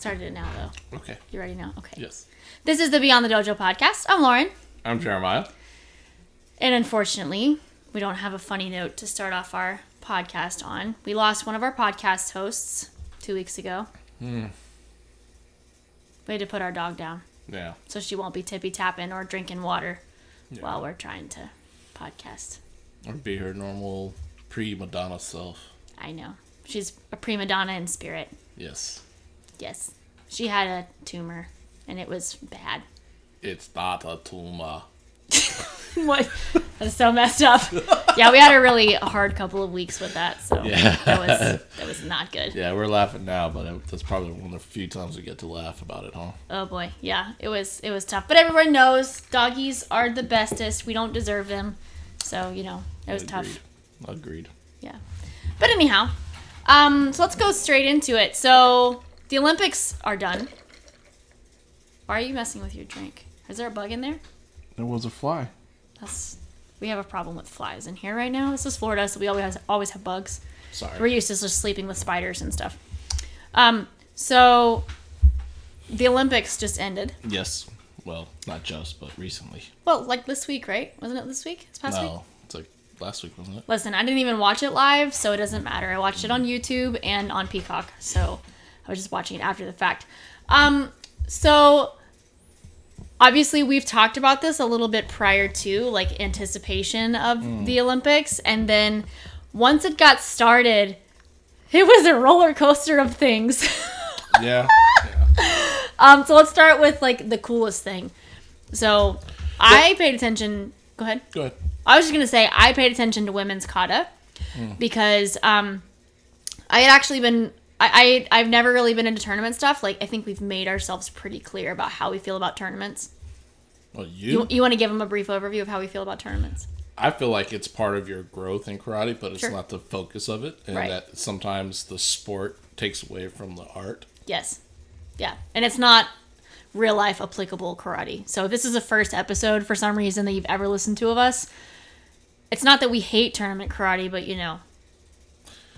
Started it now though. Okay. You ready now? Okay. Yes. This is the Beyond the Dojo podcast. I'm Lauren, I'm Jeremiah. and unfortunately, we don't have a funny note to start off our podcast on. We lost one of our podcast hosts two weeks ago. Hmm. We had to put our dog down Yeah. so she won't be tippy tapping or drinking water while we're trying to podcast. Or be her normal pre Madonna self. I know. She's a prima donna in spirit. Yes. Yes. She had a tumor and it was bad. It's not a tumor. What? That's so messed up. Yeah, we had a really hard couple of weeks with that, so Yeah. that was that was not good. Yeah, we're laughing now, but it, that's probably one of the few times we get to laugh about it, huh? Oh boy, yeah, it was it was tough. But everyone knows doggies are the bestest. We don't deserve them, so you know it was tough. Agreed. Agreed. Yeah. But anyhow, um, so let's go straight into it. So the Olympics are done. Why are you messing with your drink? Is there a bug in there? There was a fly. That's we have a problem with flies in here right now. This is Florida, so we always always have bugs. Sorry. We're used to just sleeping with spiders and stuff. Um, so the Olympics just ended. yes. Well, not just, but recently. Well, like this week, right? Wasn't it this week? This past week? No, it's like last week, wasn't it? Listen, I didn't even watch it live, so it doesn't matter. I watched it on YouTube and on Peacock, so I was just watching it after the fact. Um, so obviously we've talked about this a little bit prior to like anticipation of the Olympics, and then once it got started, it was a roller coaster of things. Yeah. um, so let's start with like the coolest thing. So I paid attention. Go ahead. Go ahead. I was just gonna say I paid attention to women's kata because um, I had actually been I, I I've never really been into tournament stuff. Like I think we've made ourselves pretty clear about how we feel about tournaments. Well, you, You, you want to give them a brief overview of how we feel about tournaments? I feel like it's part of your growth in karate, but it's Sure. not the focus of it, and Right. that sometimes the sport takes away from the art. Yes. Yeah, and it's not real life applicable karate. So if this is the first episode for some reason that you've ever listened to of us, it's not that we hate tournament karate, but you know,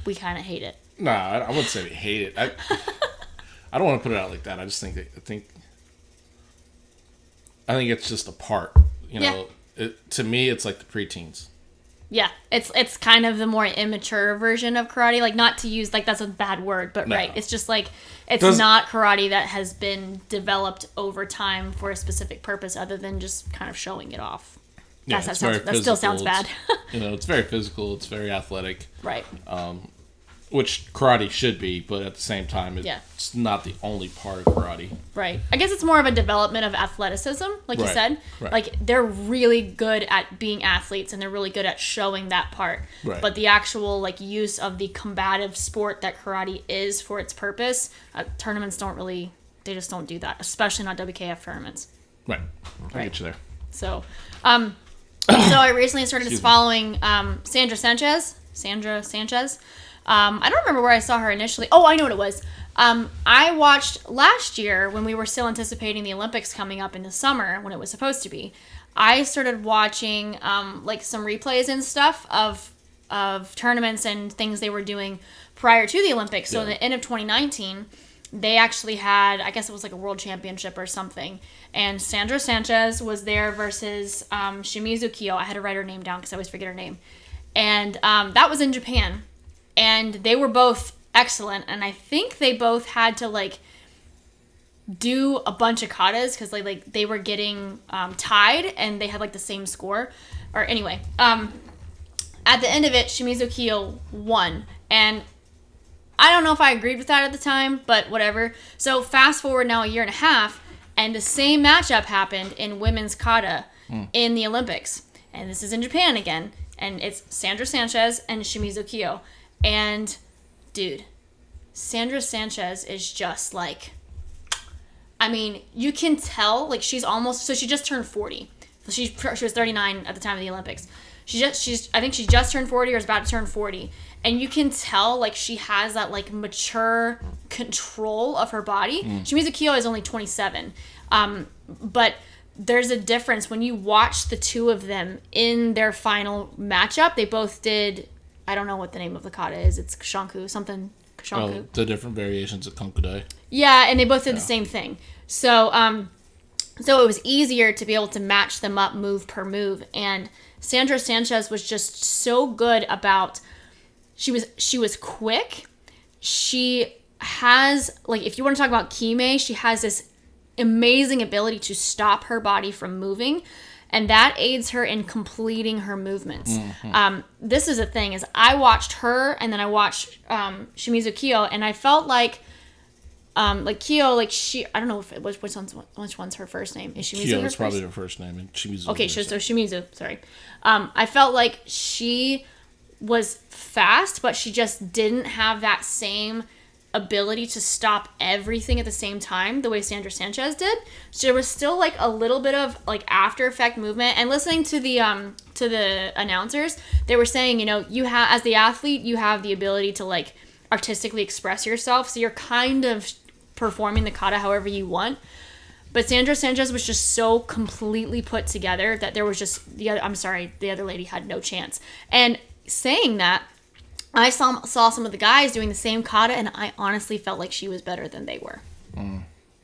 we kind of hate it. Nah, I, I wouldn't say we hate it. I, I don't want to put it out like that. I just think that I think I think it's just a part. You know, it, to me, it's like the preteens. Yeah, it's it's kind of the more immature version of karate. Like not to use like that's a bad word, but No. right. It's just like it's Does- not karate that has been developed over time for a specific purpose other than just kind of showing it off. Yeah, that sounds- that still sounds bad. You know, it's very physical. It's very athletic, right. Um, which karate should be, but at the same time, it's Yeah. not the only part of karate. Right. I guess it's more of a development of athleticism, like you said. right. Like they're really good at being athletes and they're really good at showing that part. Right. But the actual like use of the combative sport that karate is for its purpose, uh, tournaments don't really they just don't do that, especially not WKF tournaments. Right. I Right. get you there. So, um, so I recently started Excuse following um, Sandra Sanchez. Sandra Sanchez. Um, I don't remember where I saw her initially. Oh, I know what it was. Um, I watched last year when we were still anticipating the Olympics coming up in the summer when it was supposed to be. I started watching um, like some replays and stuff of of tournaments and things they were doing prior to the Olympics. So, Yeah. in the end of 2019, they actually had, I guess it was like a world championship or something. And Sandra Sanchez was there versus um, Shimizu Kyo. I had to write her name down because I always forget her name. And um, that was in Japan. And they were both excellent. And I think they both had to like do a bunch of katas because like, like they were getting um, tied and they had like the same score. Or anyway, um, at the end of it, Shimizu Kiyo won. And I don't know if I agreed with that at the time, but whatever. So fast forward now a year and a half, and the same matchup happened in women's kata in the Olympics, and this is in Japan again, and it's Sandra Sanchez and Shimizu Kiyo, and dude, Sandra Sanchez is just like, I mean, you can tell like she's almost so she just turned forty, so she she was thirty nine at the time of the Olympics. She just she's I think she just turned forty or is about to turn forty, and you can tell like she has that like mature control of her body. Shimizu Kiyo is only twenty seven, um, but there's a difference when you watch the two of them in their final matchup. They both did. I don't know what the name of the kata is. It's Kushanku something. Kushanku. Oh, the different variations of Kanku Dai. Yeah, and they both did the same thing. So, um, so it was easier to be able to match them up move per move. And Sandra Sanchez was just so good about. She was she was quick. She has like if you want to talk about Kime, she has this amazing ability to stop her body from moving and that aids her in completing her movements. Um, this is a thing is I watched her and then I watched um, Shimizu Kyo and I felt like um, like Kyo like she I don't know if it was which one's which one's her first name is Shimizu Kyo her is probably her first name, and Shimizu. Okay, so, so Shimizu, sorry. Um, I felt like she was fast, but she just didn't have that same ability to stop everything at the same time the way Sandra Sanchez did. So there was still like a little bit of like after effect movement and listening to the um to the announcers, they were saying, you know, you have as the athlete, you have the ability to like artistically express yourself. So you're kind of performing the kata however you want. But Sandra Sanchez was just so completely put together that there was just the other. I'm sorry, the other lady had no chance. And saying that, I saw saw some of the guys doing the same kata, and I honestly felt like she was better than they were.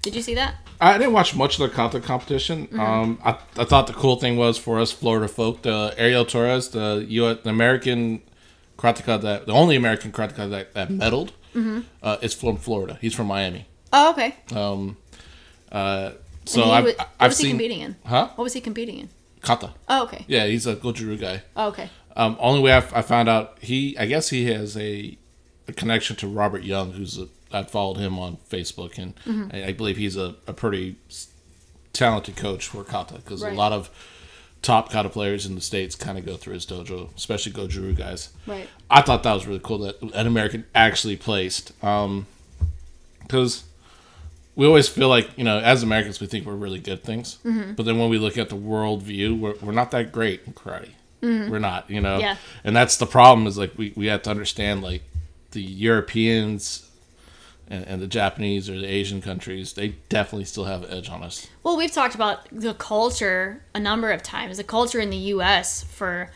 Did you see that? I didn't watch much of the kata competition. Mm-hmm. Um, I, I thought the cool thing was for us Florida folk, the Ariel Torres, the U the American karateka that the only American karateka that, that medaled, Mm-hmm. uh, is from Florida. He's from Miami. Oh, okay. Uh, so I've, wa- what I've was he seen competing in? huh What was he competing in? kata. Oh, okay. Yeah, he's a Goju-ryu guy. Oh, okay. Um, only way I, I found out he, I guess he has a, a connection to Robert Young, who's a, I followed him on Facebook, and Mm-hmm. I, I believe he's a, a pretty talented coach for kata because Right. a lot of top kata players in the states kind of go through his dojo, especially Goju-ryu guys. Right. I thought that was really cool that an American actually placed, because we always feel like you know as Americans we think we're really good things, Mm-hmm. but then when we look at the world view, we're, we're not that great in karate. We're not, you know, Mm-hmm. Yeah. and that's the problem is like we, we have to understand like the Europeans and, and the Japanese or the Asian countries, they definitely still have an edge on us. Well, we've talked about the culture a number of times. The culture in the U.S. for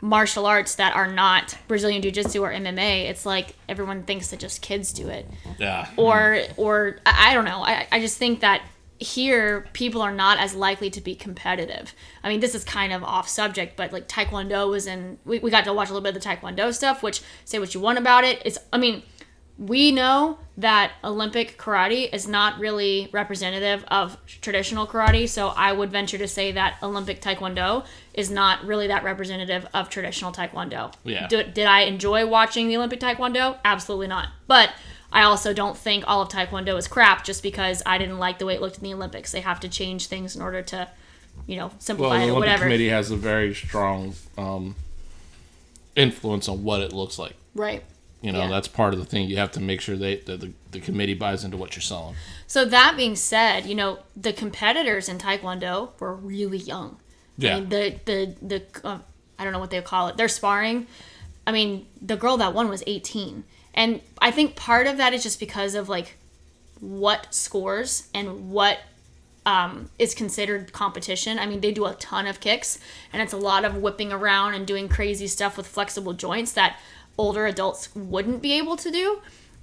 martial arts that are not Brazilian Jiu Jitsu or MMA. It's like everyone thinks that just kids do it, Yeah. or or I I don't know. I I just think that here people are not as likely to be competitive. I mean, this is kind of off subject, but like Taekwondo was in. We, we got to watch a little bit of the Taekwondo stuff. Which say what you want about it. It's I mean we know that Olympic karate is not really representative of traditional karate, so I would venture to say that Olympic taekwondo is not really that representative of traditional taekwondo. Yeah. Did, did I enjoy watching the Olympic taekwondo? Absolutely not. But I also don't think all of taekwondo is crap just because I didn't like the way it looked in the Olympics. They have to change things in order to, you know, Well, simplify the it or Olympic whatever. Committee has a very strong um, influence on what it looks like. Right. You know, Yeah. that's part of the thing. You have to make sure they, that the, the committee buys into what you're selling. So that being said, you know the competitors in Taekwondo were really young. Yeah. I mean, the the the uh, I don't know what they call it. They're sparring. I mean, the girl that won was 18, and I think part of that is just because of like what scores and what um, is considered competition. I mean, they do a ton of kicks, and it's a lot of whipping around and doing crazy stuff with flexible joints that older adults wouldn't be able to do.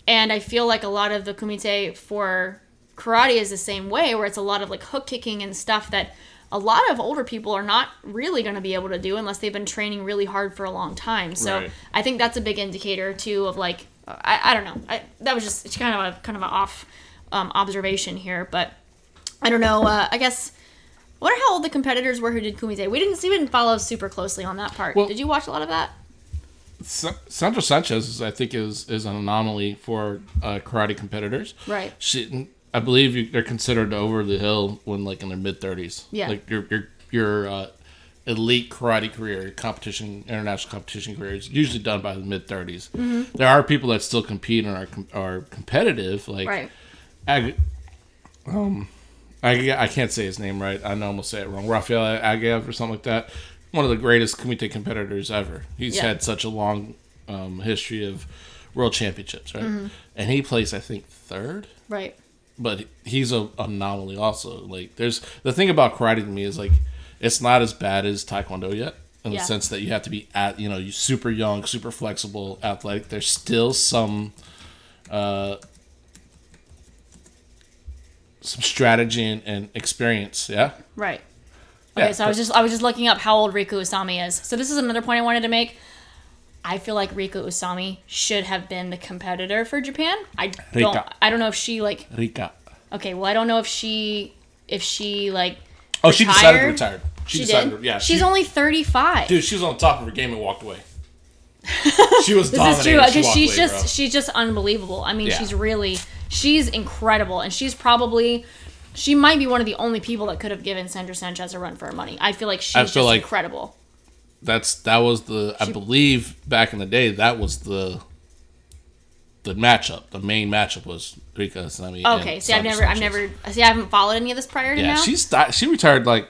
And I feel like a lot of the kumite for karate is the same way, where it's a lot of like hook kicking and stuff that a lot of older people are not really going to be able to do unless they've been training really hard for a long time. So Right. I think that's a big indicator too of like I, I don't know. I, that was just it's kind of a kind of an off um, observation here, but I don't know. Uh, I guess. I wonder how old the competitors were who did Kumite. We didn't even follow super closely on that part. Well- did you watch a lot of that? Sandra Sanchez, I think, is is an anomaly for uh, karate competitors. Right. She, I believe you, they're considered over the hill when like in their mid thirties. Yeah. Like your your your uh, elite karate career, competition, international competition career is usually done by the mid 30s. Mm-hmm. There are people that still compete and are are competitive. Like Right. Ag- um, I, I can't say his name right. I know I'm gonna say it wrong. Rafael Agaev or something like that. One of the greatest kumite competitors ever. He's Yeah. had such a long um, history of world championships, right? Mm-hmm. And he placed, I think, third. Right. But he's a anomaly also. Like, there's the thing about karate to me is like, it's not as bad as taekwondo yet. In Yeah. the sense that you have to be at, you know, you super young, super flexible, athletic. There's still some uh, some strategy and, and experience. Yeah. Right. Okay, Yeah, so I was just I was just looking up how old Rika Usami is. So this is another point I wanted to make. I feel like Rika Usami should have been the competitor for Japan. I don't Rika. I don't know if she like Rika. okay, well I don't know if she if she like Oh, she decided to retire. She, She, decided. did. To, yeah. She's she, only 35. dude. She was on top of her game and walked away. She was this is dominating. true She because walked she's away, just bro. she's just unbelievable. I mean, Yeah. she's really she's incredible and she's probably she might be one of the only people that could have given Sandra Sanchez a run for her money. I feel like she's I just like- incredible. That's that was the. I believe back in the day that was the. The matchup, the main matchup was Rika Usami. Okay, see, I've never, I've never, see, I haven't followed any of this prior to Yeah, now. she's di- she retired like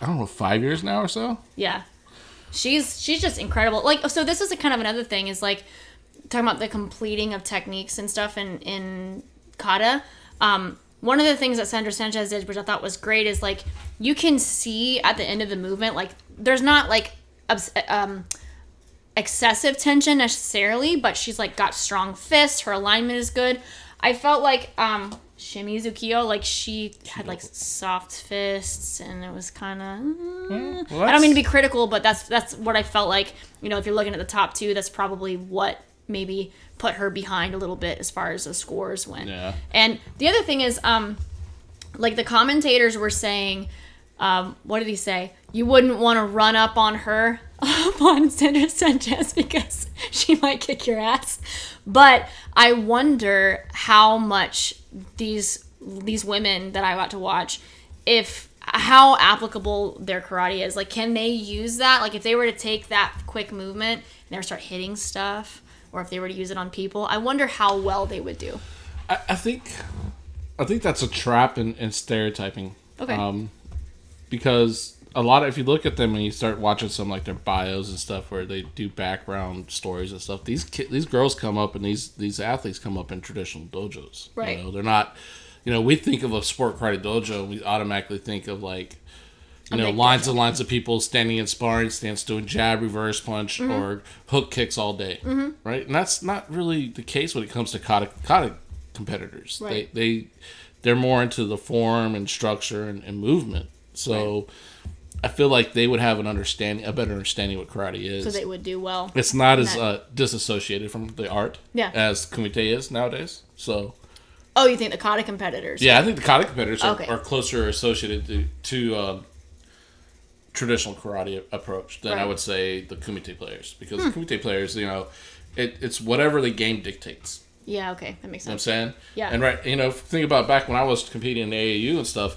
I don't know five years now or so. yeah, she's she's just incredible. Like, so this is a kind of another thing is like talking about the completing of techniques and stuff in in kata. Um, one of the things that Sandra Sanchez did, which I thought was great, is like you can see at the end of the movement, like there's not like um, excessive tension necessarily, but she's like got strong fists. Her alignment is good. I felt like um Shimizu Kiyo, like she had like soft fists, and it was kind of. well, I don't mean to be critical, but that's that's what I felt like. You know, if you're looking at the top two, that's probably what maybe put her behind a little bit as far as the scores went. Yeah. And the other thing is, um, like the commentators were saying, um, what did he say? You wouldn't want to run up on her, up on Sandra Sanchez because she might kick your ass. But I wonder how much these these women that I got to watch, if how applicable their karate is. Like, can they use that? Like, if they were to take that quick movement and they were start hitting stuff, or if they were to use it on people, I wonder how well they would do. I, I think, I think that's a trap in, in stereotyping. Okay. Um, because a lot of if you look at them and you start watching some like their bios and stuff where they do background stories and stuff, these ki- these girls come up and these these athletes come up in traditional dojos. Right. You know, they're not. You know, we think of a sport karate dojo, we automatically think of like. You know, lines and lines of people standing in sparring stance doing jab, reverse punch, Mm-hmm. or hook kicks all day, right? And that's not really the case when it comes to kata, kata competitors. Right. They they they're more into the form and structure and, and movement. So I feel like they would have an understanding, a better understanding what karate is. So they would do well. it's not as that- uh, disassociated from the art Yeah. as kumite is nowadays. So Oh, you think the kata competitors? yeah, I think the kata competitors are, Okay. are closer associated to to um, traditional karate approach than I Right. Hmm. would say the kumite players because the kumite players, you know, it, it's whatever the game dictates. Yeah. Okay, that makes You know what I'm saying? Yeah. And right, you know, think about back when I was competing in AAU and stuff.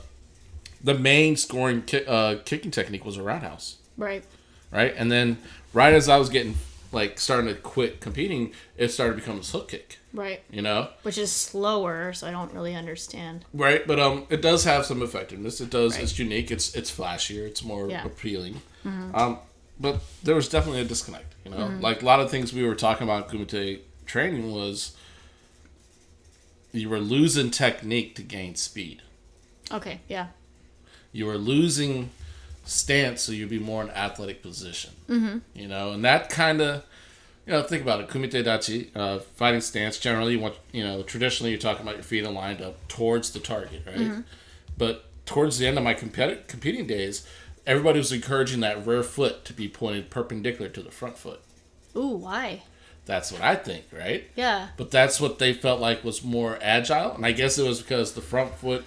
The main scoring ki- uh, kicking technique was a roundhouse, Right. right? And then right as I was getting like starting to quit competing, it started to become this hook kick. Right. You know, Which is slower, so I don't really understand. right? But um, it does have some effectiveness. It does. Right. It's unique. It's it's flashier. It's more Yeah. Mm-hmm. appealing. Um, but there was definitely a disconnect. You know, like a lot of things we were talking about kumite training was you were losing technique to gain speed. Okay. Yeah. You were losing stance, so you'd be more in athletic position. Mm-hmm. You know, and that kind of, you know, think about it. Kumite dachi, uh, fighting stance. Generally, you want, you know, traditionally you're talking about your feet aligned up towards the target, right? But towards the end of my competi- competing days, everybody was encouraging that rear foot to be pointed perpendicular to the front foot. Ooh, why? That's what I think, right? Yeah. But that's what they felt like was more agile, and I guess it was because the front foot.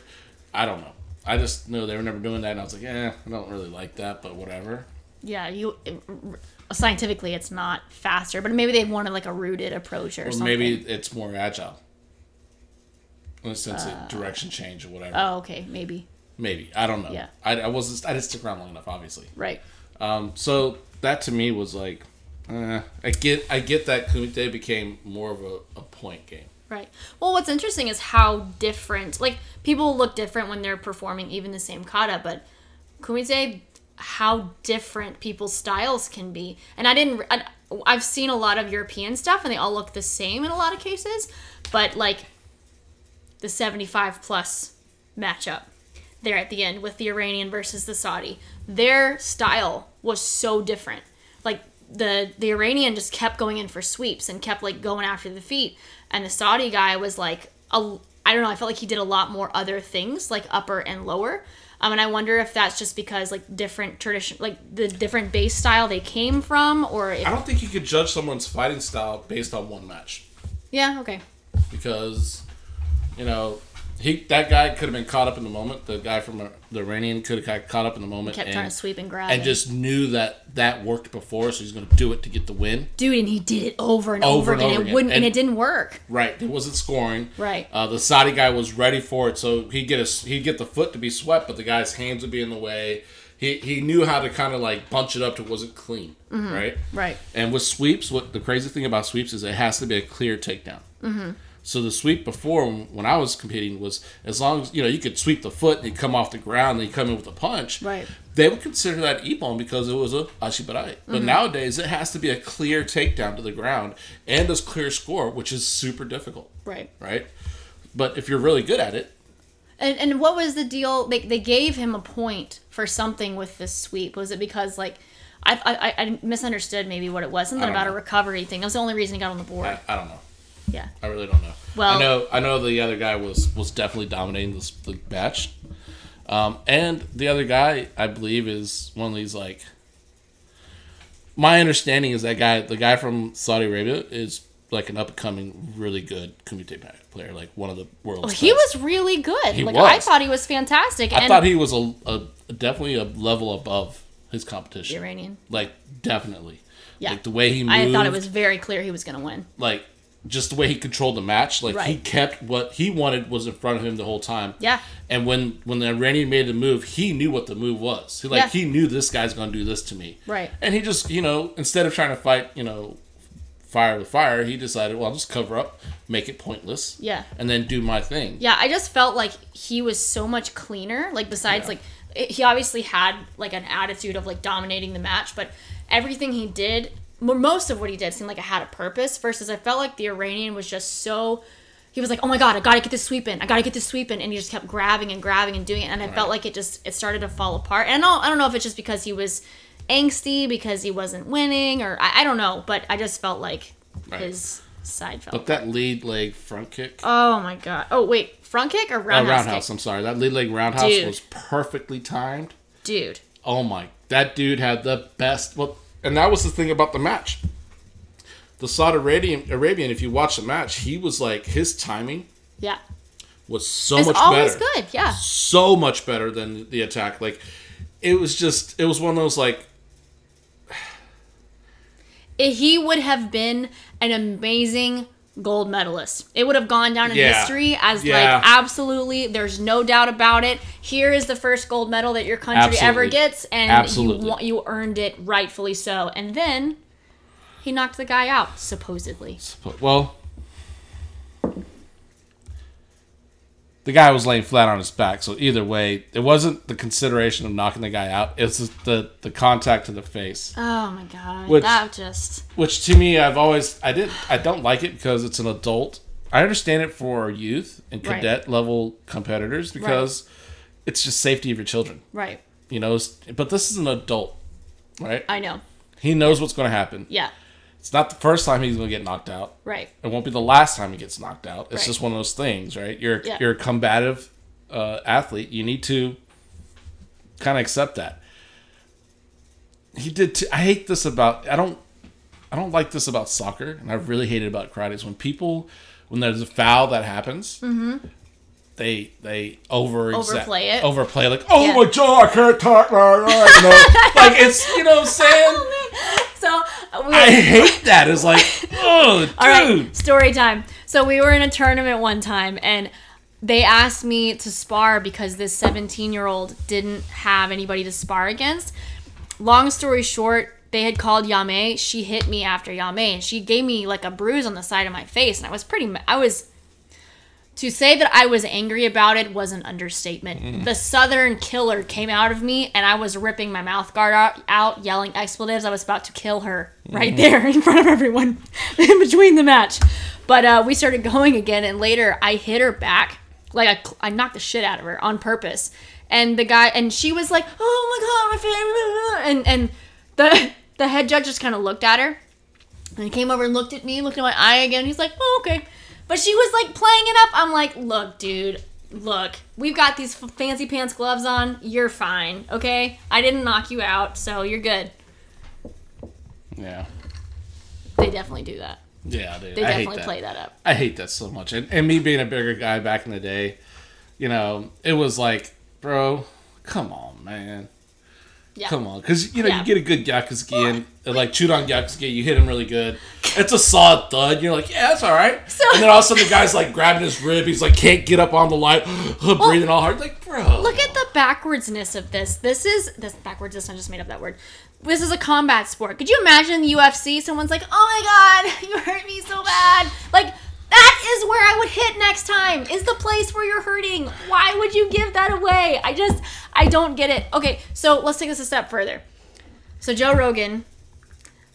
I don't know. I just knew they were never doing that, and I was like, eh, I don't really like that, but whatever. Yeah. You scientifically, it's not faster, but maybe they wanted like a rooted approach or Or something. maybe it's more agile. In a sense of direction change or whatever. Oh, okay. Maybe. Maybe I don't know. Yeah. I, I wasn't. I didn't stick around long enough, obviously. Right. Um, so that to me was like, eh, I get. I get that Kumite became more of a, a point game. Right. Well, what's interesting is how different, like, people look different when they're performing even the same kata, but kumite, how different people's styles can be. And I didn't, I, I've seen a lot of European stuff and they all look the same in a lot of cases, but like the 75 plus matchup there at the end with the Iranian versus the Saudi, their style was so different. The the Iranian just kept going in for sweeps and kept like going after the feet, and the Saudi guy was like a, I I don't know. I felt like he did a lot more other things, like upper and lower. Um, and I wonder if that's just because like different tradition, like the different base style they came from, or if, I don't think you could judge someone's fighting style based on one match yeah, okay, because, you know, he that guy could have been caught up in the moment. The guy from uh, the Iranian could have got caught up in the moment kept and, trying to sweep and grab, and just knew that that worked before, so he's going to do it to get the win. dude, and he did it over and Over over, and again. over it again. wouldn't, and, And- it didn't work. Right, it wasn't scoring. Right. Uh, the Saudi guy was ready for it, so he'd get a, he'd get the foot to be swept, but the guy's hands would be in the way. He he knew how to kind of like bunch it up to wasn't clean, right? Right. And with sweeps, what the crazy thing about sweeps is it has to be a clear takedown. Mm-hmm. So the sweep before when I was competing was as long as you know you could sweep the foot and you come off the ground and you come in with a punch. Right. They would consider that ippon because it was a ashibarai. But mm-hmm. nowadays it has to be a clear takedown to the ground and a clear score, which is super difficult Right. right? But if you're really good at it, And, and what was the deal? They, they gave him a point for something with this sweep. Was it because like I, I, I misunderstood maybe what it was? Something about a recovery thing. That was the only reason he got on the board. I, I don't know. Yeah. I really don't know. Well- I know I know the other guy was was definitely dominating this the match, um, and the other guy I believe is one of these like. My understanding is that guy, the guy from Saudi Arabia, is like an up and coming, really good kumite player, like one of the world's. Oh, he best. was really good. He like I thought he was fantastic. I thought he was a, a definitely a level above his competition. Iranian. Like definitely. Yeah. Like the way he moved. I thought it was very clear he was going to win. like just the way he controlled the match. Like he kept what he wanted was in front of him the whole time. Yeah. And when when the Iranian made the move, he knew what the move was. He like Yeah. he knew this guy's gonna do this to me. Right. And he just you know instead of trying to fight you know fire with fire, he decided well I'll just cover up, make it pointless. Yeah. And then do my thing. Yeah, I just felt like he was so much cleaner. Like besides, Yeah. like it, he obviously had like an attitude of like dominating the match, but everything he did, most of what he did, seemed like it had a purpose. Versus, I felt like the Iranian was just so. He was like, "Oh my god, I gotta get this sweep in! I gotta get this sweep in!" And he just kept grabbing and grabbing and doing it. And I felt like it just it started to fall apart. And I don't, I don't know if it's just because he was angsty because he wasn't winning, or I, I don't know. But I just felt like Right. his side fell. But that lead leg front kick. oh my god! Oh wait, front kick or uh, roundhouse? roundhouse, kick? I'm sorry. That lead leg roundhouse Dude. was perfectly timed. dude. Oh my, that dude had the best. Well, and that was the thing about the match. The Saudi Arabian, Arabian, if you watch the match, he was like his timing Yeah. was so It's much always better, good. Yeah. so much better than the attack. Like it was just, it was one of those like he would have been an amazing gold medalist. It would have gone down in Yeah. history as Yeah. like absolutely there's no doubt about it. Here is the first gold medal that your country ever gets and Absolutely. you you earned it rightfully so. And then he knocked the guy out supposedly. well. The guy was laying flat on his back, so either way, it wasn't the consideration of knocking the guy out. It's just the the contact to the face. Oh my god. Which- that just which to me I've always I did I don't like it because it's an adult. I understand it for youth and Right. cadet level competitors because it's just safety of your children, right. you know. But this is an adult, right? I know. He knows what's going to happen. Yeah. It's not the first time he's going to get knocked out. Right. It won't be the last time he gets knocked out. It's Right. just one of those things, right? You're Yeah. you're a combative uh, athlete. You need to kind of accept that. He did. T- I hate this about. I don't. I don't like this about soccer, and I really hate it about karate. Is when people, when there's a foul that happens, they they over Mm-hmm. Overplay it. overplay like, oh Yeah. my god, I can't talk right you know, like it's you know what I'm saying. So uh, we I hate that. It's like, oh, dude. All right, story time. So we were in a tournament one time, and they asked me to spar because this 17 year old didn't have anybody to spar against. Long story short, they had called Yame. She hit me after Yame, and she gave me like a bruise on the side of my face, and I was pretty. I was. To say that I was angry about it was an understatement. The Southern killer came out of me, and I was ripping my mouth guard out, out yelling expletives. I was about to kill her right there in front of everyone in between the match. But uh, we started going again, and later I hit her back. Like, I, I knocked the shit out of her on purpose. And the guy, and she was like, oh my God, my. And, and the, the head judge just kind of looked at her. And he came over and looked at me, looked at my eye again. He's like, oh, okay. But she was like playing it up. I'm like, look, dude, look, we've got these f- fancy pants gloves on. You're fine, okay? I didn't knock you out, so you're good. Yeah. They definitely do that. Yeah, dude. They I definitely that. play that up. I hate that so much. And, and me being a bigger guy back in the day, you know, it was like, bro, come on, man. Yeah. Come on. Because, you know, Yeah. you get a good Gyakuzuki and, like, chewed on Gyakuzuki, you hit him really good. It's a solid thud. You're like, yeah, that's all right. So- and then all of a sudden the guy's, like, grabbing his rib. He's like, can't get up on the line, breathing all hard. Like, bro. Look at the backwardsness of this. This is this backwardsness. I just made up that word. This is a combat sport. Could you imagine the UFC? Someone's like, "Oh my god, you hurt me so bad." Like that is where I would hit next time. Is the place where you're hurting. Why would you give that away? I just I don't get it. Okay, so let's take this a step further. So Joe Rogan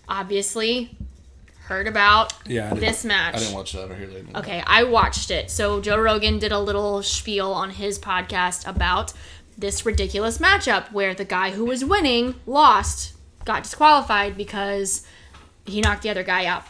obviously heard about Yeah, this match. I didn't watch that or hear that. Okay, I watched it. So Joe Rogan did a little spiel on his podcast about this ridiculous matchup where the guy who was winning lost, got disqualified because he knocked the other guy out.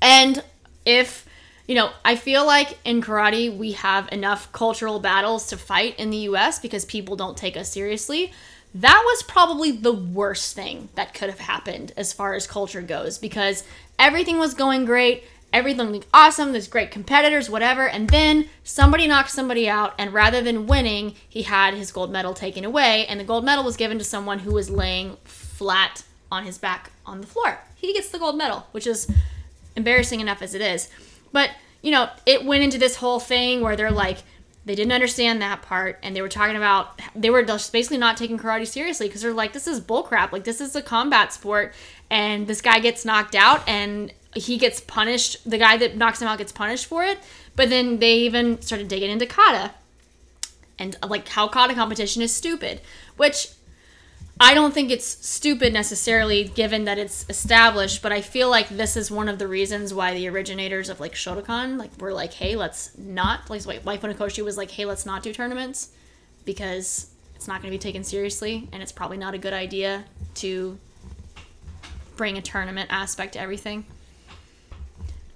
And if you know, I feel like in karate we have enough cultural battles to fight in the US because people don't take us seriously. That was probably the worst thing that could have happened as far as culture goes because everything was going great, everything was awesome, there's great competitors, whatever, and then somebody knocked somebody out and rather than winning, he had his gold medal taken away and the gold medal was given to someone who was laying flat on his back on the floor. He gets the gold medal, which is embarrassing enough as it is. But, you know, it went into this whole thing where they're like, they didn't understand that part and they were talking about they were just basically not taking karate seriously because they're like this is bullcrap like this is a combat sport and this guy gets knocked out and he gets punished the guy that knocks him out gets punished for it but then they even started digging into kata. And like how kata competition is stupid which I don't think it's stupid necessarily, given that it's established. But I feel like this is one of the reasons why the originators of like Shotokan like were like, "Hey, let's not." Like, like Wife Funakoshi was like, "Hey, let's not do tournaments because it's not going to be taken seriously, and it's probably not a good idea to bring a tournament aspect to everything."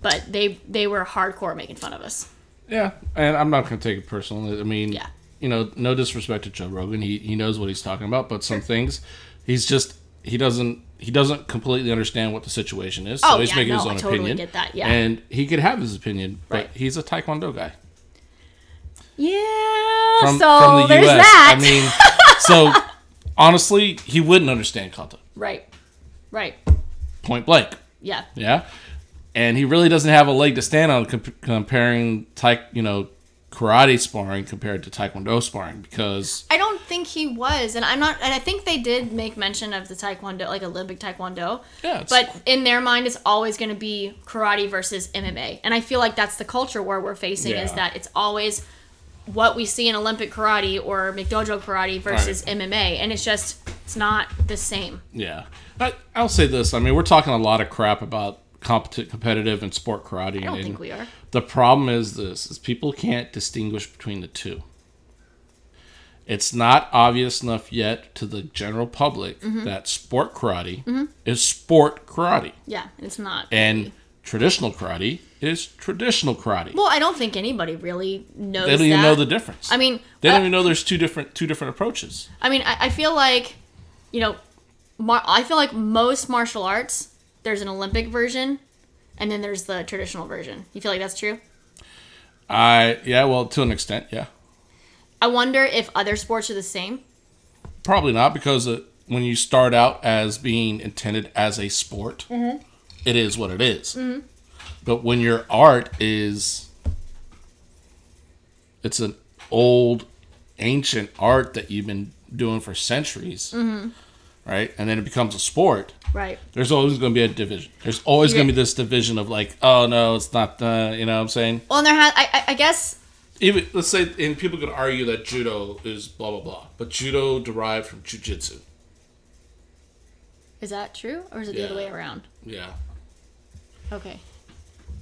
But they they were hardcore making fun of us. Yeah, and I'm not going to take it personally. I mean, Yeah. You know, no disrespect to Joe Rogan. He he knows what he's talking about, but some things he's just he doesn't he doesn't completely understand what the situation is. So Oh, he's yeah, making his no, own I totally opinion. get that, yeah. And he could have his opinion, but Right. he's a taekwondo guy. Yeah. From so from the there's US. that. I mean, so honestly, he wouldn't understand kata. right. Right. Point blank. Yeah. Yeah, and he really doesn't have a leg to stand on comp- comparing taek, you know, karate sparring compared to taekwondo sparring because I don't think he was, and I'm not. And I think they did make mention of the taekwondo, like Olympic taekwondo. Yeah, But in their mind, it's always going to be karate versus MMA, and I feel like that's the culture where we're facing is that it's always what we see in Olympic karate or McDojo karate versus MMA, and it's just it's not the same. Yeah, I, I'll say this. I mean, we're talking a lot of crap about competi- competitive and sport karate. I don't think we are. The problem is this: is people can't distinguish between the two. It's not obvious enough yet to the general public Mm-hmm. that sport karate is sport karate, Yeah, it's not. and traditional karate is traditional karate. well, I don't think anybody really knows. they don't even that. know the difference. I mean, they uh, don't even know there's two different two different approaches. I mean, I, I feel like, you know, mar- I feel like most martial arts, there's an Olympic version, and then there's the traditional version. You feel like that's true? I yeah, well, to an extent, yeah. I wonder if other sports are the same. Probably not because uh, when you start out as being intended as a sport, mm-hmm. it is what it is. Mm-hmm. But when your art is, it's an old, ancient art that you've been doing for centuries, mm-hmm. Right? And then it becomes a sport. Right. There's always going to be a division. There's always going to be this division of like, oh no, it's not the, you know what I'm saying? Well, and there has, I, I, I guess, Even let's say, and people could argue that judo is blah blah blah, but judo derived from jujitsu. is that true? Or is it the other way around? Yeah. Okay.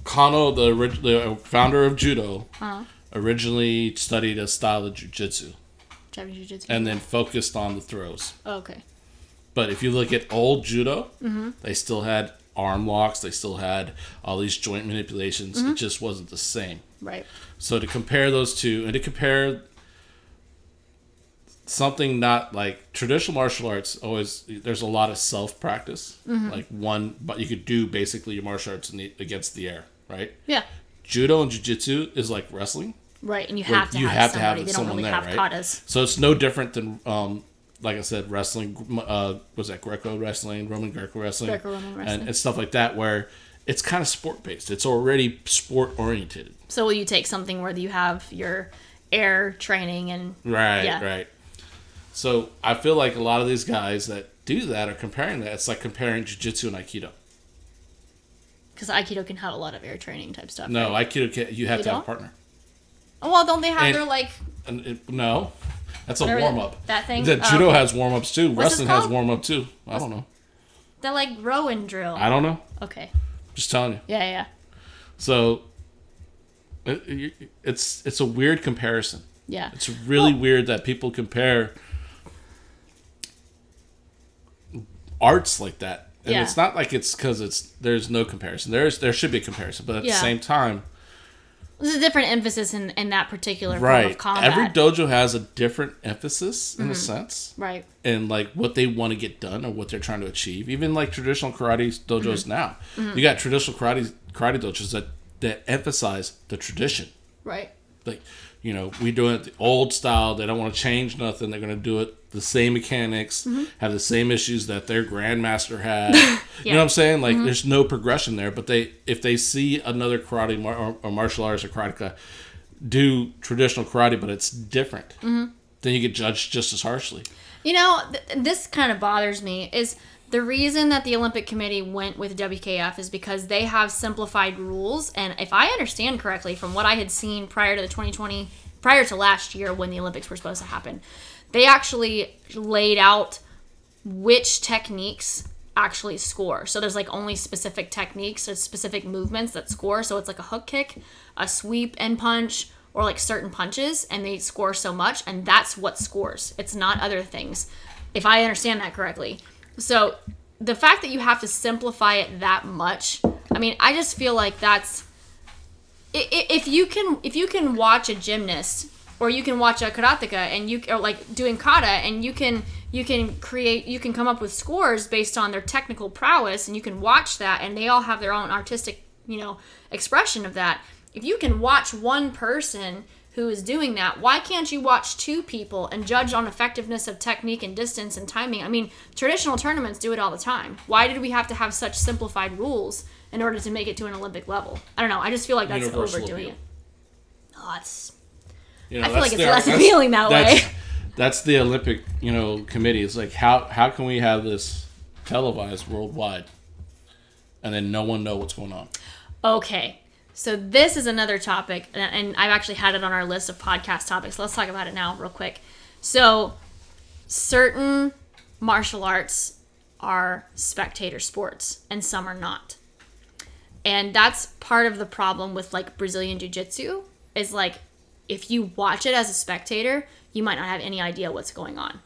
Kano, the, orig- the founder of judo, Uh-huh. originally studied a style of jujitsu Japanese Jiu Jitsu. and then focused on the throws. okay. But if you look at old judo, Mm-hmm. they still had arm locks. They still had all these joint manipulations. It just wasn't the same. Right. So to compare those two and to compare something not like traditional martial arts always there's a lot of self practice like one but you could do basically your martial arts in the, against the air right Yeah. judo and jiu-jitsu is like wrestling Right. And you have to you have, have to somebody. have they don't someone really there have right katas. so it's no different than um like I said, wrestling, uh, was that Greco wrestling, Roman Greco wrestling, Greco-Roman wrestling. And, and stuff like that, where it's kind of sport based. It's already sport oriented. So will you take something where you have your air training and Right, Yeah. right. So I feel like a lot of these guys that do that are comparing that. It's like comparing jiu-jitsu and aikido. because Aikido can have a lot of air training type stuff. No, right? aikido can, you have to have a partner. Oh, well, don't they have And- their like it, no, that's a warm up. that thing? The Oh, judo has warm ups too. Wrestling has warm up too. I don't know. the like Rowan drill? I don't know. Okay. Just telling you. Yeah, yeah, So uh, it, it's it's a weird comparison. yeah. It's really weird that people compare arts like that. And Yeah. it's not like it's because it's there's no comparison. There's there should be a comparison, but at Yeah. the same time, There's a different emphasis in in that particular form right? of combat. Every dojo has a different emphasis in a Mm-hmm. sense, right. and like what they want to get done or what they're trying to achieve. Even like traditional karate dojos Mm-hmm. now, you got traditional karate karate dojos that that emphasize the tradition. Right. like you know we doing it the old style they don't want to change nothing they're going to do it the same mechanics Mm-hmm. have the same issues that their grandmaster had you know what i'm saying like Mm-hmm. there's no progression there but they if they see another karate mar- or, or martial arts or karateka do traditional karate but it's different Mm-hmm. then you get judged just as harshly You know, th- this kind of bothers me is the reason that the Olympic Committee went with WKF is because they have simplified rules and if I understand correctly from what I had seen prior to the 2020 prior to last year when the Olympics were supposed to happen, they actually laid out which techniques actually score. So there's like only specific techniques or specific movements that score. So it's like a hook kick, a sweep and punch, or like certain punches, and they score so much, and that's what scores. It's not other things, if I understand that correctly. So the fact that you have to simplify it that much, I mean, I just feel like that's if you can if you can watch a gymnast or you can watch a karateka and you or like doing kata and you can you can create you can come up with scores based on their technical prowess and you can watch that and they all have their own artistic you know expression of that. If you can watch one person who is doing that why can't you watch two people and judge on effectiveness of technique and distance and timing? I mean traditional tournaments do it all the time. Why did we have to have such simplified rules in order to make it to an olympic level? I don't know. I just feel like that's Universal overdoing appeal. it. Oh it's you know, I feel like it's less that's- appealing that that's- way. that's the olympic you know committee it's like how how can we have this televised worldwide and then no one know what's going on Okay, so this is another topic, and, and I've actually had it on our list of podcast topics. Let's talk about it now, real quick. So, certain martial arts are spectator sports, and some are not. And that's part of the problem with like Brazilian Jiu Jitsu, is like if you watch it as a spectator, you might not have any idea what's going on.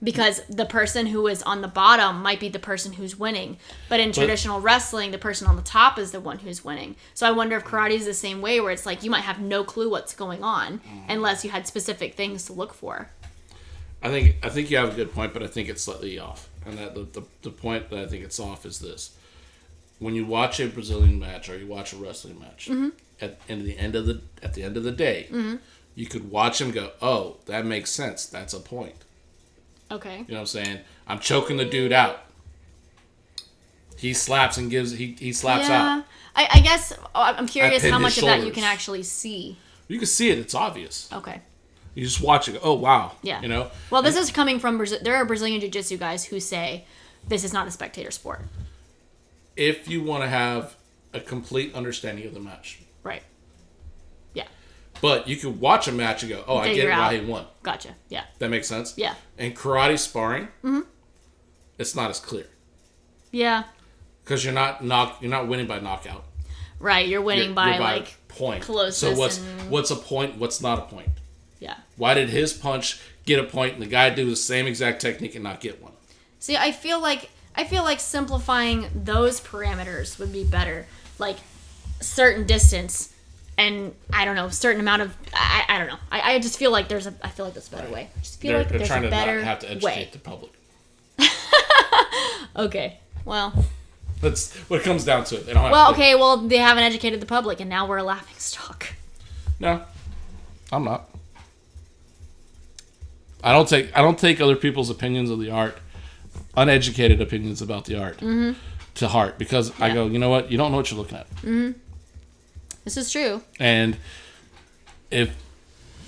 Because the person who is on the bottom might be the person who's winning. But in traditional wrestling, the person on the top is the one who's winning. So I wonder if karate is the same way, where it's like you might have no clue what's going on unless you had specific things to look for. I think I think you have a good point, but I think it's slightly off. And that the, the, the point that I think it's off is this: when you watch a Brazilian match or you watch a wrestling match, Mm-hmm. At, at the end of the at the end of the day, mm-hmm. you could watch him go, "Oh, that makes sense. That's a point." Okay. You know what I'm saying? I'm choking the dude out. He slaps and gives. He, he slaps yeah. out. I, I guess oh, I'm curious how much of that you can actually see. You can see it. It's obvious. Okay. You just watch it. Oh wow. Yeah. You know. Well, this is coming from Brazil. There are Brazilian Jiu Jitsu guys who say this is not a spectator sport. If you want to have a complete understanding of the match, Right. Yeah. but you could watch a match and go, "Oh, I get Figure why out. he won." Gotcha. Yeah. That makes sense. Yeah. And karate sparring, mm-hmm. it's not as clear Yeah. because you're not knock. You're not winning by knockout. Right. You're winning You're- by, you're like point. So closeness what's and- what's a point? What's not a point? yeah. Why did his punch get a point and the guy do the same exact technique and not get one? See, I feel like I feel like simplifying those parameters would be better. Like certain distance and I don't know, certain amount of I, I don't know. I, I just feel like there's a I feel like there's a better way. I just feel They're, like they're there's trying a to better not have to educate way. the public. Okay. Well, That's what it comes down to. It. They don't have well, okay. Well, they haven't educated the public, and now we're a laughing stock. No, I'm not. I don't take I don't take other people's opinions of the art, uneducated opinions about the art, mm-hmm. to heart because I go, you know what? You don't know what you're looking at, mm-hmm. This is true. and if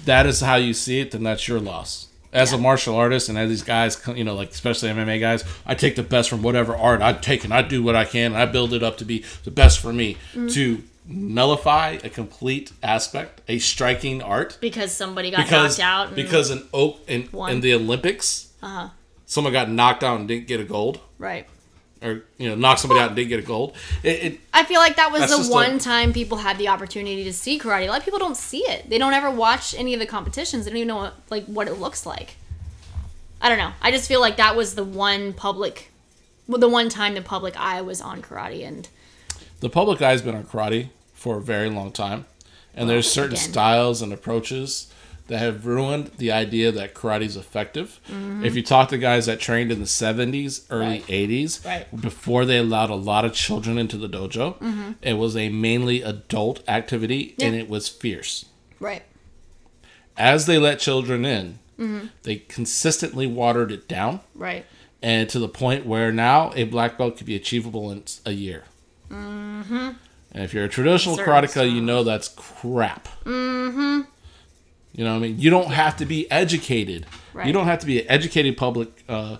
that is how you see it, then that's your loss. As a martial artist and as these guys, you know, like especially MMA guys, I take the best from whatever art I take and I do what I can and I build it up to be the best for me. To nullify a complete aspect, a striking art, Because somebody got because knocked out. And, because an oak in, in the Olympics, uh-huh. someone got knocked out and didn't get a gold, right. Or you know, knock somebody out and didn't get a gold. It, it I feel like that was the a- one time people had the opportunity to see karate. A lot of people don't see it. They don't ever watch any of the competitions. They don't even know what, like what it looks like. I don't know. I just feel like that was the one public, well, the one time the public eye was on karate, and the public eye's been on karate for a very long time, and there's certain again. styles and approaches that have ruined the idea that karate's effective. Mm-hmm. If you talk to guys that trained in the 70s, early Right. 80s, Right. before they allowed a lot of children into the dojo, Mm-hmm. it was a mainly adult activity and it was fierce. right, As they let children in, Mm-hmm. they consistently watered it down. right, and to the point where now a black belt could be achievable in a year. Mm-hmm. And if you're a traditional Certain karateka, you know that's crap. Mm-hmm. You know what I mean? You don't have to be educated. You don't have to be an educated public uh,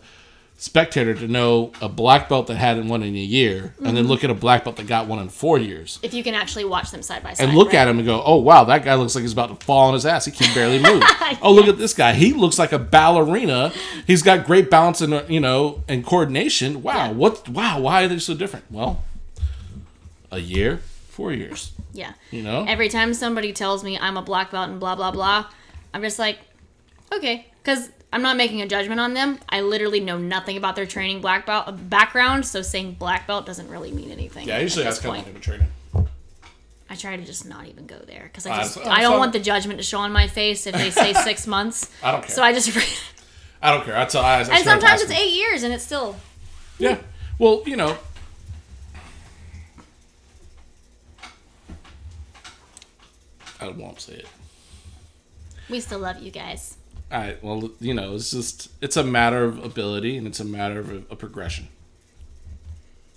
spectator to know a black belt that hadn't won in a year, and Mm-hmm. then look at a black belt that got one in four years. if you can actually watch them side by side And look right? at him and go, oh wow, that guy looks like he's about to fall on his ass. He can barely move. oh, look at this guy. He looks like a ballerina. He's got great balance and uh, you know and coordination. Wow, Yeah. what? Wow, why are they so different? Well, a year, four years. Yeah. You know, Every time somebody tells me I'm a black belt and blah blah blah, I'm just like, okay, because I'm not making a judgment on them. I literally know nothing about their training black belt uh, background, so saying black belt doesn't really mean anything. yeah. I usually at ask this how long point. they've been training. I try to just not even go there because I just I don't so- want the judgment to show on my face if they say six months. I don't care. So I just I don't care. I tell. I, I and sometimes it's eight years and it's still Yeah. Well, you know. I won't say it. we still love you guys. All right. Well, you know, it's just it's a matter of ability and it's a matter of a, a progression.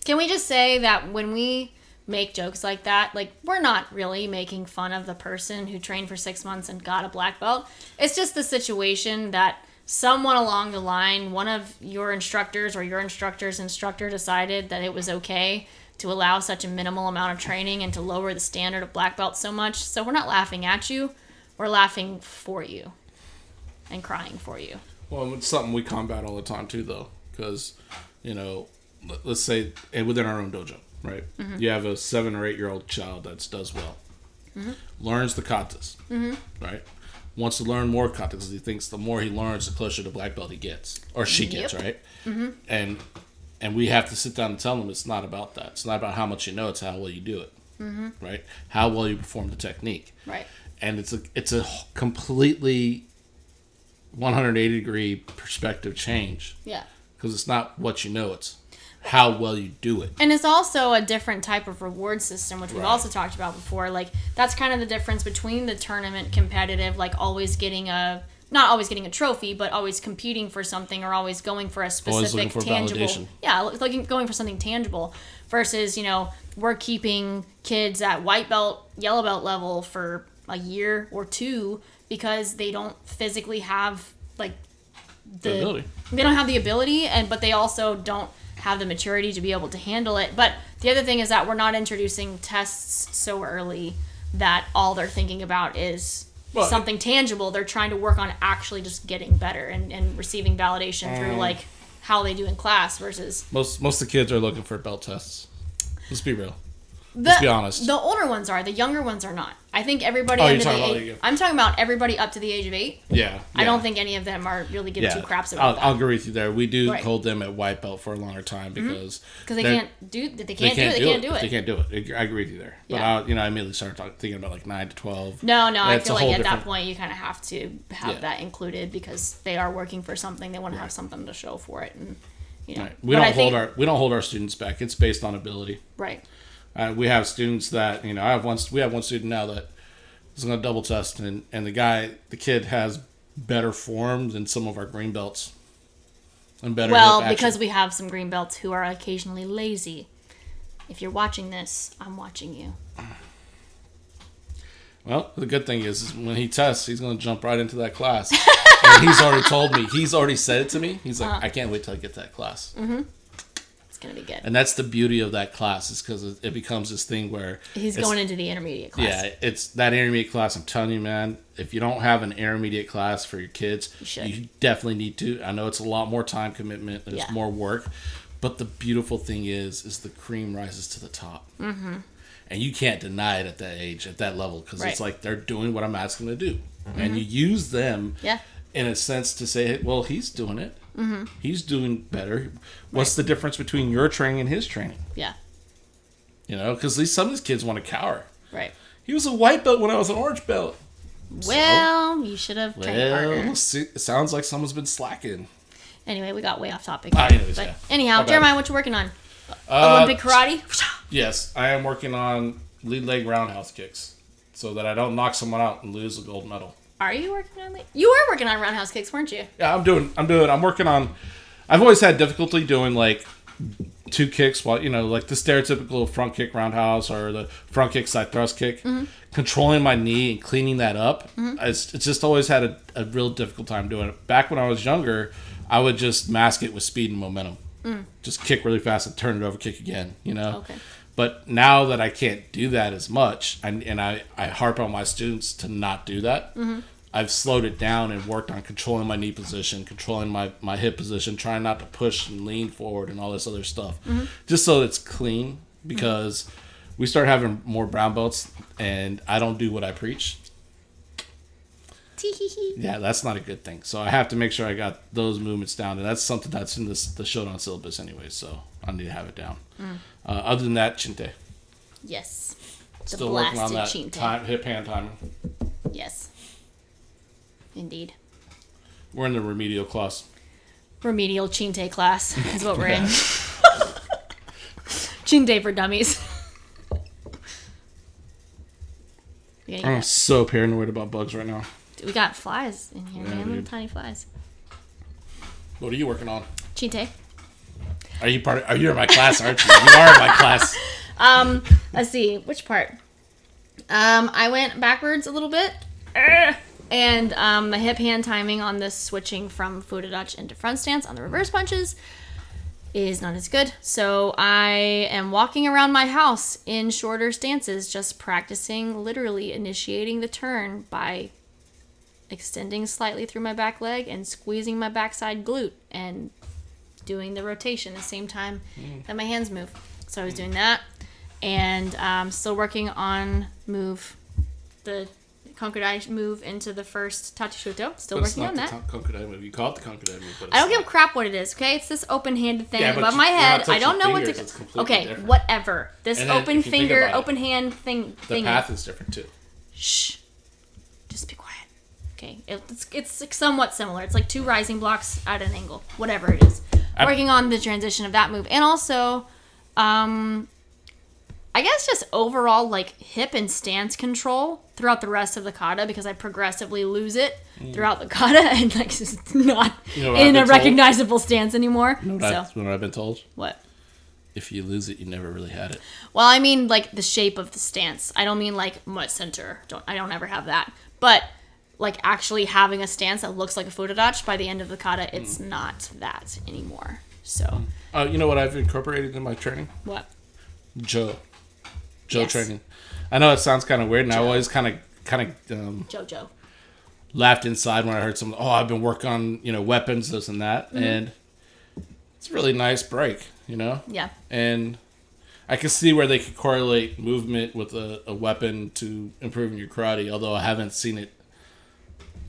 Can we just say that when we make jokes like that, like we're not really making fun of the person who trained for six months and got a black belt. It's just the situation that someone along the line, one of your instructors or your instructor's instructor decided that it was okay to allow such a minimal amount of training and to lower the standard of black belt so much. So we're not laughing at you, we're laughing for you and crying for you. Well, it's something we combat all the time too, though, because you know, let- let's say eh, within our own dojo, right? Mm-hmm. You have a seven or eight year old child that does well, mm-hmm. learns the katas, mm-hmm. right? Wants to learn more katas because he thinks the more he learns, the closer to black belt he gets or she gets, Yep. right? And and we have to sit down and tell them it's not about that. It's not about how much you know. It's how well you do it, mm-hmm. right? How well you perform the technique Right. and it's a it's a completely 180 degree perspective change Yeah. because it's not what you know it's how well you do it And it's also a different type of reward system, which we've Right. also talked about before. Like that's kind of the difference between the tournament competitive, like always getting a not always getting a trophy, but always competing for something or always going for a specific for tangible. validation. Yeah, looking going for something tangible versus you know we're keeping kids at white belt, yellow belt level for a year or two because they don't physically have like the ability they don't have the ability and but they also don't have the maturity to be able to handle it but the other thing is that we're not introducing tests so early that all they're thinking about is Well, something tangible they're trying to work on actually just getting better and, and receiving validation Mm. through like how they do in class versus most most of the kids are looking for belt tests let's be real The, Let's be honest. The older ones are. The younger ones are not. I think everybody Oh, you're under the about age, I'm talking about everybody up to the age of eight. yeah, I don't think any of them are really give Yeah, two craps I'll, about I'll agree with you there. We do Right. Mm-hmm. hold them at white belt for a longer time because because they they're- can't do they they can't, can't do it. They can't do it. They can't do it. I agree with you there. But Yeah. I, you know, I immediately started talking, thinking about like nine to twelve. No, no, I feel like at that point you kind of have to have Yeah. that included because they are working for something. They want to have something to show for it, and you know. Right. We But don't I hold think- our we don't hold our students back. It's based on ability. right. Uh, we have students that you know. I have one. We have one student now that is going to double test, and and the guy, the kid has better form than some of our green belts, and better. Well, because we have some green belts who are occasionally lazy. If you're watching this, I'm watching you. Well, the good thing is, is when he tests, he's going to jump right into that class. and he's already told me. He's already said it to me. He's like, Uh-huh. I can't wait till I get that class. It's gonna be good. And that's the beauty of that class is because it, becomes this thing where He's going into the intermediate class. Yeah, it's that intermediate class. I'm telling you, man. If you don't have an intermediate class for your kids, you, should. definitely need to. I know it's a lot more time commitment. There's Yeah. more work, but the beautiful thing is, is the cream rises to the top, mm-hmm. and you can't deny it at that age, at that level, because Right. it's like they're doing what I'm asking them to do, and you use them, Yeah. in a sense to say, well, he's doing it. Mm-hmm. He's doing better. What's the difference between your training and his training? Yeah. You know, because these some of these kids want to cower. Right. He was a white belt when I was an orange belt. Well, you should have trained harder. Well, see, it sounds like someone's been slacking. Anyway, we got way off topic. Ah, anyways, but yeah. anyhow, bad. Jeremiah, what you working on? Uh, Olympic karate? Yes, I am working on lead leg roundhouse kicks so that I don't knock someone out and lose a gold medal. Are you working on it? You were working on roundhouse kicks, weren't you? Yeah, I'm doing. I'm doing. I'm working on. I've always had difficulty doing like two kicks while you know like the stereotypical front kick roundhouse or the front kick side thrust kick. Mm-hmm. Controlling my knee and cleaning that up. Mm-hmm. It's, it's just always had a, a real difficult time doing it. Back when I was younger, I would just mask it with speed and momentum. Mm. Just kick really fast and turn it over, kick again. You know. Okay. But now that I can't do that as much, and, and I, I harp on my students to not do that, mm-hmm. I've slowed it down and worked on controlling my knee position, controlling my, my hip position, trying not to push and lean forward and all this other stuff. Just so it's clean because we start having more brown belts and I don't do what I preach. Yeah, that's not a good thing. So I have to make sure I got those movements down, and that's something that's in this the Shodan syllabus anyway. So I need to have it down. Uh, other than that, chinte. Yes. The Still working on that chinte. time, hip hand timer. Yes. Indeed. We're in the remedial class. Remedial chinte class is what we're in. chinte for dummies. I'm so paranoid about bugs right now. get- we got flies in here, Yeah, man. Little tiny flies. What are you working on? Chinte. Are you part? Of, are you in my class? Aren't you? You are in my class. Um, let's see, which part? Um, I went backwards a little bit. And um, the hip hand timing on this switching from futodachi into front stance on the reverse punches is not as good. So I am walking around my house in shorter stances, just practicing literally initiating the turn by extending slightly through my back leg and squeezing my backside glute and doing the rotation at the same time that my hands move. So I was doing that, and um, still working on move the Kanku Dai move into the first Tachishuto. Still That's working on not that. the Kanku Dai move. You call it the Kanku Dai move, but I don't it's give a crap what it is, okay? It's this open-handed thing Yeah, above you- my head. I don't know what to. it's Okay, different. whatever. This And open if you think finger, about it, open hand thing. The path is different too. Shh. Just be quiet. Okay. It's, it's somewhat similar. It's like two rising blocks at an angle, whatever it is. I- Working on the transition of that move. And also, um, I guess just overall like hip and stance control throughout the rest of the kata because I progressively lose it throughout the kata and like it's not Mm. You know in a told? recognizable stance anymore. You know what, so I, you know what I've been told? what? If you lose it, you never really had it. Well, I mean like the shape of the stance. I don't mean like my center. Don't I don't ever have that. But like actually having a stance that looks like a futodachi by the end of the kata, it's Mm. not that anymore. So Uh, you know what I've incorporated in my training? what? Jo. Jo Yes. training. I know it sounds kind of weird, and I always kind of kind of um, Jojo. laughed inside when I heard some. Oh, I've been working on you know weapons, this and that, Mm-hmm. and it's a really nice break, you know. Yeah. And I can see where they could correlate movement with a, a weapon to improving your karate. Although I haven't seen it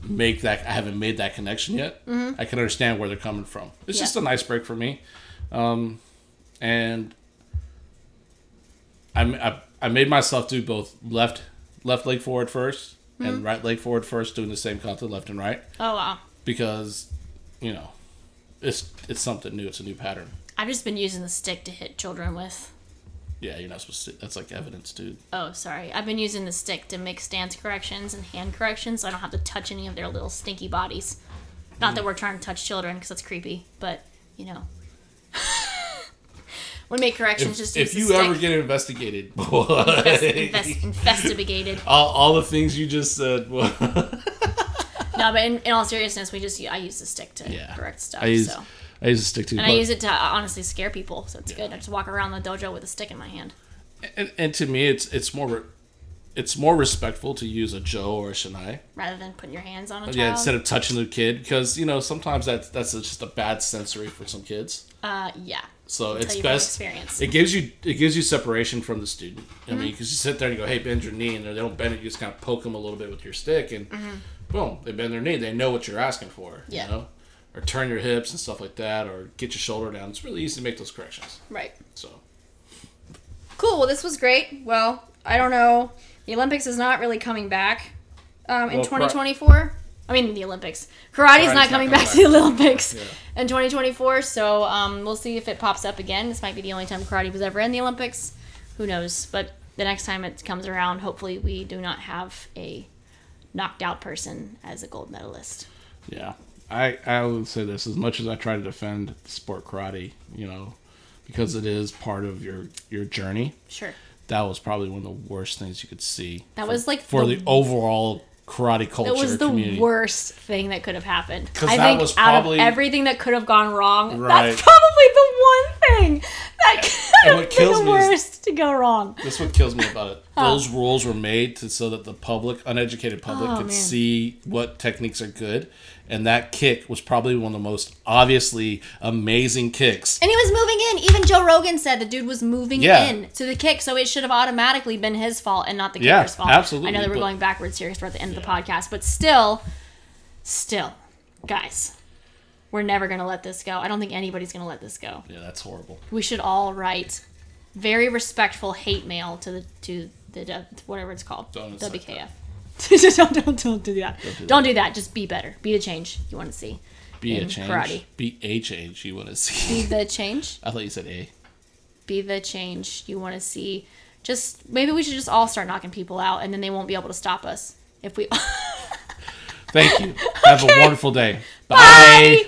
make that. I haven't made that connection yet. Mm-hmm. I can understand where they're coming from. It's Yeah. just a nice break for me, um, and I'm. I I made myself do both left left leg forward 1st and hmm? right leg forward first, doing the same concept left and right Oh wow. because you know it's it's something new. It's a new pattern. I've just been using the stick to hit children with. Yeah, you're not supposed to. That's like evidence, dude. Oh, sorry. I've been using the stick to make stance corrections and hand corrections so I don't have to touch any of their little stinky bodies. Not that hmm. we're trying to touch children because that's creepy, but, you know. We make corrections If, just if you the ever get investigated, Invest, invest, investigated. all, all the things you just said. No, but in, in all seriousness, we just I use the stick to Yeah. correct stuff. I use so. I use a stick too. And I use it to uh, honestly scare people, so it's good. I just walk around the dojo with a stick in my hand. and, and to me, it's it's more re- it's more respectful to use a Jo or a shinai. rather than putting your hands on a child. Yeah, instead of touching the kid, because you know sometimes that's that's just a bad sensory for some kids. uh, yeah. So it's best. experience. It gives you it gives you separation from the student. I Mm-hmm. mean, because you sit there and you go, "Hey, bend your knee," and they don't bend it. You just kind of poke them a little bit with your stick, and boom, they bend their knee. They know what you're asking for. Mm-hmm. Yeah. You know, or turn your hips and stuff like that, or get your shoulder down. It's really easy to make those corrections. Right. So Cool. Well, this was great. Well, I don't know. The Olympics is not really coming back um, in Well, kara- 2024. I mean, the Olympics. Karate's, not coming back, to the Olympics Yeah. in 2024. So um, we'll see if it pops up again. This might be the only time karate was ever in the Olympics. Who knows? But the next time it comes around, hopefully we do not have a knocked out person as a gold medalist. yeah, I I will say this: as much as I try to defend sport karate, you know, because it is part of your your journey. Sure. That was probably one of the worst things you could see. That for- was, like, for the- the overall karate culture It was the community. worst thing that could have happened. I that think was out probably- of everything that could have gone wrong, Right. that's probably the one thing And what kills the me is- worst to go wrong. That's what kills me about it. Those rules were made to so that the public, uneducated public, Oh, could man. see what techniques are good. And that kick was probably one of the most obviously amazing kicks. And he was moving in. Even Joe Rogan said the dude was moving Yeah. in to the kick, so it should have automatically been his fault and not the Yeah, kicker's fault. absolutely, I know that we're but- going backwards here we're at the end of the podcast, but still, still, guys, we're never gonna let this go. I don't think anybody's gonna let this go. Yeah, that's horrible. we should all write very respectful hate mail to the to the uh, whatever it's called Don't WKF. don't, don't don't do that. Don't do, that. Just be better. Be the change you want to see. Be a change. karate. Be a change you want to see. Be the change. I thought you said a. Be the change you want to see. Just maybe we should just all start knocking people out, and then they won't be able to stop us if we. Thank you. Have a wonderful day. Bye.